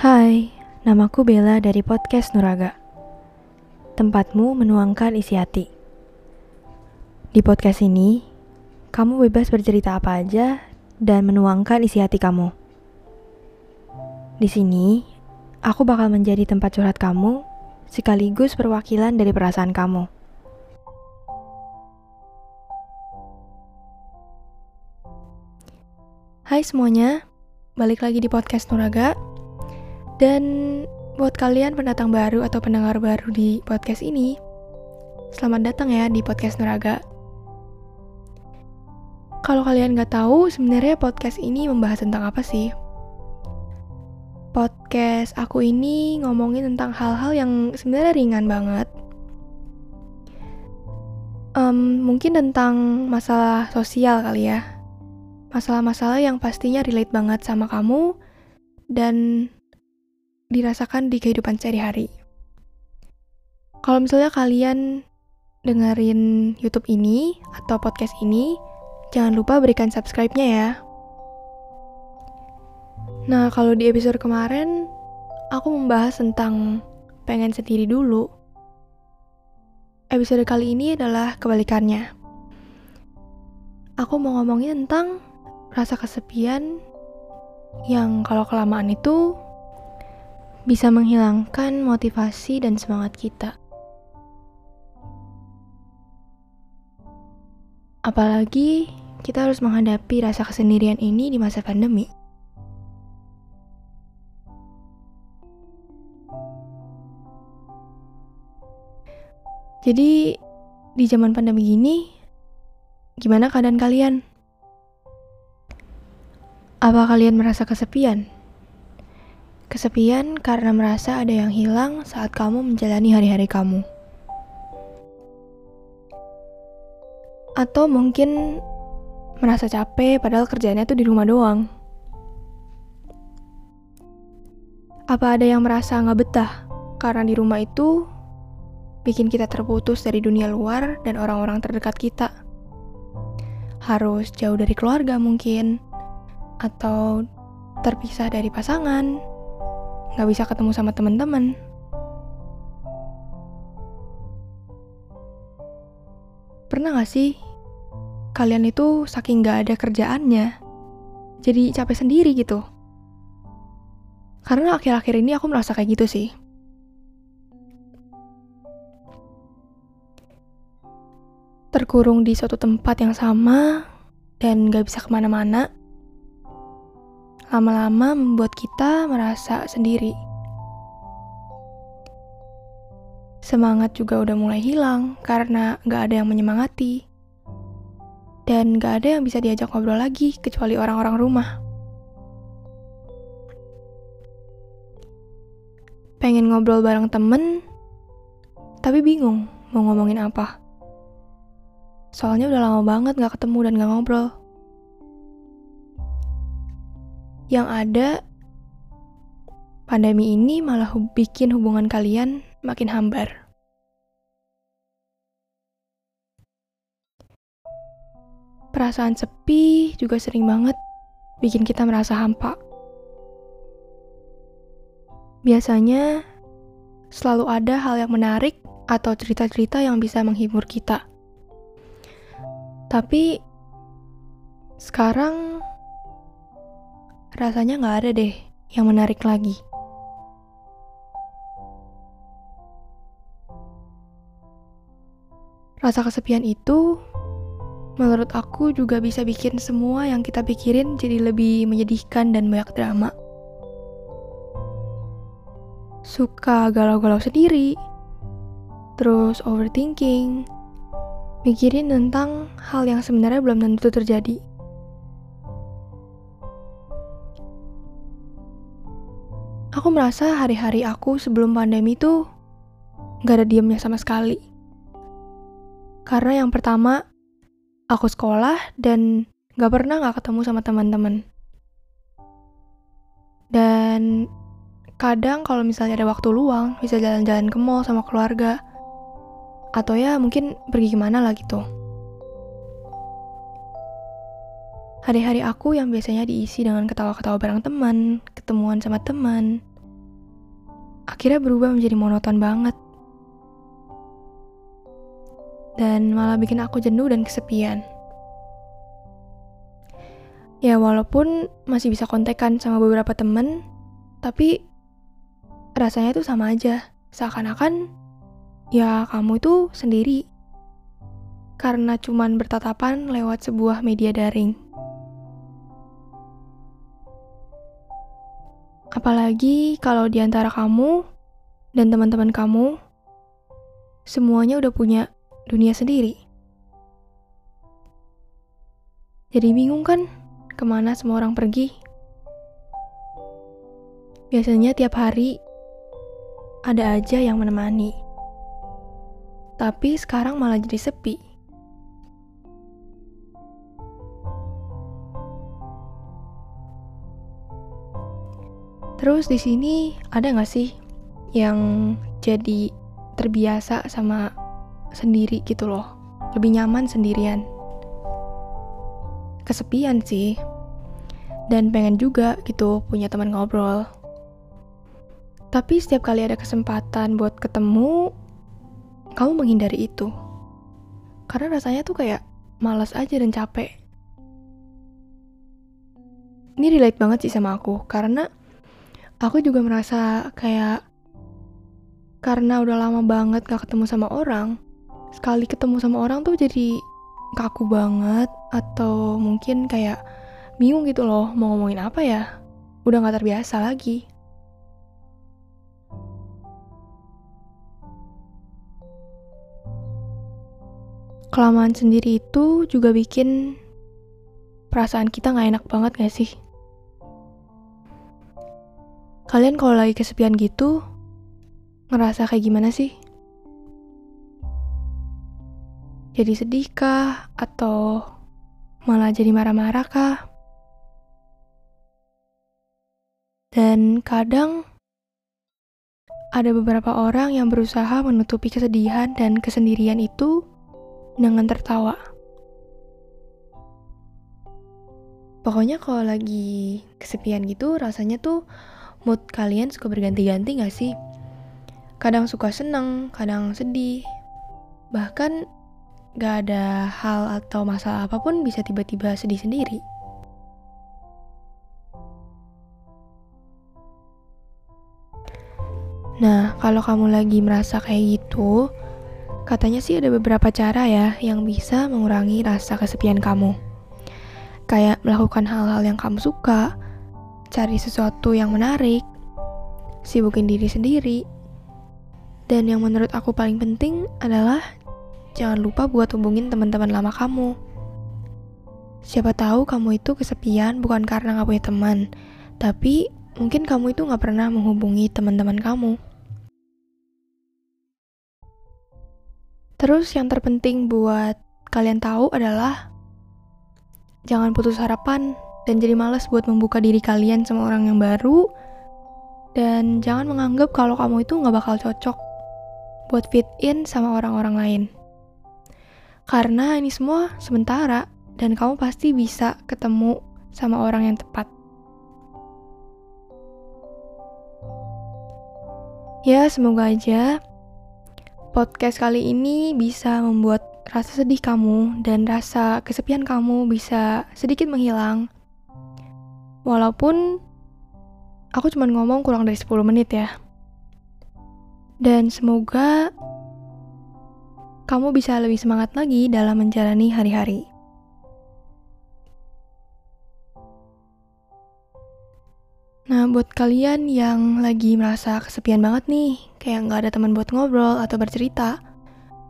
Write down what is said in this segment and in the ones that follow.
Hai, namaku Bella dari podcast Nuraga. Tempatmu menuangkan isi hati. Di podcast ini, kamu bebas bercerita apa aja dan menuangkan isi hati kamu. Di sini, aku bakal menjadi tempat curhat kamu sekaligus perwakilan dari perasaan kamu. Hai semuanya, balik lagi di podcast Nuraga. Dan buat kalian pendatang baru atau pendengar baru di podcast ini, selamat datang ya di podcast Nuraga. Kalau kalian nggak tahu, sebenarnya podcast ini membahas tentang apa sih? Podcast aku ini ngomongin tentang hal-hal yang sebenarnya ringan banget. Um, mungkin tentang masalah sosial kali ya masalah-masalah yang pastinya relate banget sama kamu dan dirasakan di kehidupan sehari-hari. Kalau misalnya kalian dengerin YouTube ini atau podcast ini, jangan lupa berikan subscribe-nya ya. Nah, kalau di episode kemarin, aku membahas tentang pengen sendiri dulu. Episode kali ini adalah kebalikannya. Aku mau ngomongin tentang rasa kesepian yang kalau kelamaan itu bisa menghilangkan motivasi dan semangat kita. Apalagi kita harus menghadapi rasa kesendirian ini di masa pandemi. Jadi, di zaman pandemi gini, gimana keadaan kalian? Apa kalian merasa kesepian? Kesepian karena merasa ada yang hilang saat kamu menjalani hari-hari kamu. Atau mungkin merasa capek padahal kerjanya tuh di rumah doang. Apa ada yang merasa nggak betah karena di rumah itu bikin kita terputus dari dunia luar dan orang-orang terdekat kita? Harus jauh dari keluarga mungkin atau terpisah dari pasangan, nggak bisa ketemu sama teman-teman. Pernah gak sih kalian itu saking gak ada kerjaannya, jadi capek sendiri gitu? Karena akhir-akhir ini aku merasa kayak gitu sih. Terkurung di suatu tempat yang sama dan gak bisa ke mana-mana, lama-lama membuat kita merasa sendiri. Semangat juga udah mulai hilang karena gak ada yang menyemangati. Dan gak ada yang bisa diajak ngobrol lagi kecuali orang-orang rumah. Pengen ngobrol bareng temen, tapi bingung mau ngomongin apa. Soalnya udah lama banget gak ketemu dan gak ngobrol. Yang ada, pandemi ini malah bikin hubungan kalian makin hambar. Perasaan sepi juga sering banget bikin kita merasa hampa. Biasanya selalu ada hal yang menarik atau cerita-cerita yang bisa menghibur kita. Tapi sekarang rasanya nggak ada deh yang menarik lagi. Rasa kesepian itu, menurut aku juga bisa bikin semua yang kita pikirin jadi lebih menyedihkan dan banyak drama. Suka galau-galau sendiri, terus overthinking, mikirin tentang hal yang sebenarnya belum tentu terjadi. Aku merasa hari-hari aku sebelum pandemi tuh gak ada diamnya sama sekali. Karena yang pertama, aku sekolah dan gak pernah gak ketemu sama teman-teman. Dan kadang kalau misalnya ada waktu luang, bisa jalan-jalan ke mall sama keluarga. Atau ya mungkin pergi ke mana lah gitu. Hari-hari aku yang biasanya diisi dengan ketawa-ketawa bareng teman, ketemuan sama teman, akhirnya berubah menjadi monoton banget. Dan malah bikin aku jenuh dan kesepian. Ya walaupun masih bisa kontekan sama beberapa temen, tapi rasanya tuh sama aja. Seakan-akan ya kamu itu sendiri. Karena cuman bertatapan lewat sebuah media daring. Apalagi kalau di antara kamu dan teman-teman kamu semuanya udah punya dunia sendiri. Jadi bingung kan? ke mana semua orang pergi. Biasanya tiap hari ada aja yang menemani. Tapi sekarang malah jadi sepi. Terus di sini ada nggak sih yang jadi terbiasa sama sendiri gitu loh, lebih nyaman sendirian? kesepian sih. Dan pengen juga gitu punya teman ngobrol. Tapi setiap kali ada kesempatan buat ketemu, kamu menghindari itu. Karena rasanya tuh kayak malas aja dan capek. Ini relate banget sih sama aku, karena aku juga merasa kayak karena udah lama banget gak ketemu sama orang, sekali ketemu sama orang tuh jadi kaku banget atau mungkin kayak bingung gitu loh mau ngomongin apa ya. Udah gak terbiasa lagi. Kelamaan sendiri itu juga bikin perasaan kita gak enak banget gak sih kalian kalau lagi kesepian gitu ngerasa kayak gimana sih jadi sedih kah? Atau malah jadi marah-marah kah? Dan kadang ada beberapa orang yang berusaha menutupi kesedihan dan kesendirian itu dengan tertawa. Pokoknya kalau lagi kesepian gitu rasanya tuh mood kalian suka berganti-ganti gak sih? Kadang suka seneng, kadang sedih. Bahkan gak ada hal atau masalah apa pun bisa tiba-tiba sedih sendiri. Nah, kalau kamu lagi merasa kayak gitu, katanya sih ada beberapa cara ya yang bisa mengurangi rasa kesepian kamu. Kayak melakukan hal-hal yang kamu suka, cari sesuatu yang menarik, sibukin diri sendiri, dan yang menurut aku paling penting adalah jangan lupa buat hubungin teman-teman lama kamu. Siapa tahu kamu itu kesepian bukan karena gak punya teman, tapi mungkin kamu itu gak pernah menghubungi teman-teman kamu. Terus yang terpenting buat kalian tahu adalah jangan putus harapan dan jadi males buat membuka diri kalian sama orang yang baru dan jangan menganggap kalau kamu itu gak bakal cocok buat fit in sama orang-orang lain. Karena ini semua sementara dan kamu pasti bisa ketemu sama orang yang tepat. Ya, semoga aja podcast kali ini bisa membuat rasa sedih kamu dan rasa kesepian kamu bisa sedikit menghilang. Walaupun aku cuma ngomong kurang dari 10 menit ya. Dan semoga kamu bisa lebih semangat lagi dalam menjalani hari-hari. Nah, buat kalian yang lagi merasa kesepian banget nih, kayak nggak ada teman buat ngobrol atau bercerita,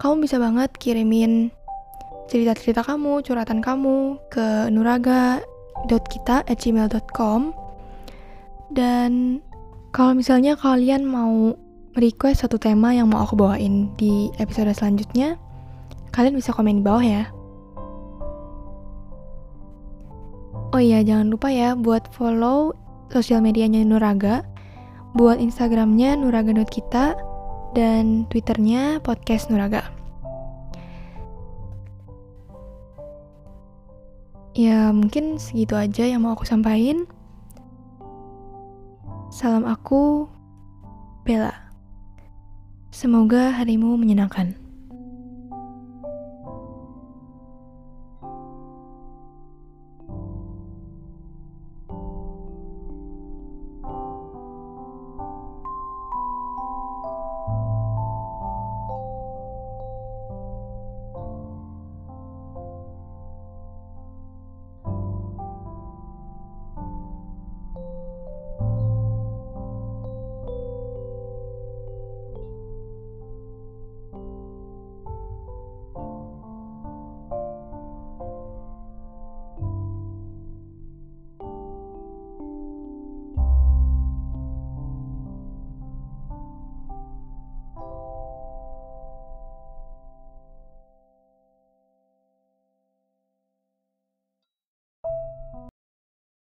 kamu bisa banget kirimin cerita-cerita kamu, curhatan kamu ke nuraga.kita@gmail.com dan kalau misalnya kalian mau request satu tema yang mau aku bawain di episode selanjutnya, kalian bisa komen di bawah ya. Oh iya, jangan lupa ya buat follow sosial medianya Nuraga, buat Instagramnya nuraga.kita, dan Twitternya podcast Nuraga. Ya, mungkin segitu aja yang mau aku sampaikan. Salam aku Bella. Semoga harimu menyenangkan.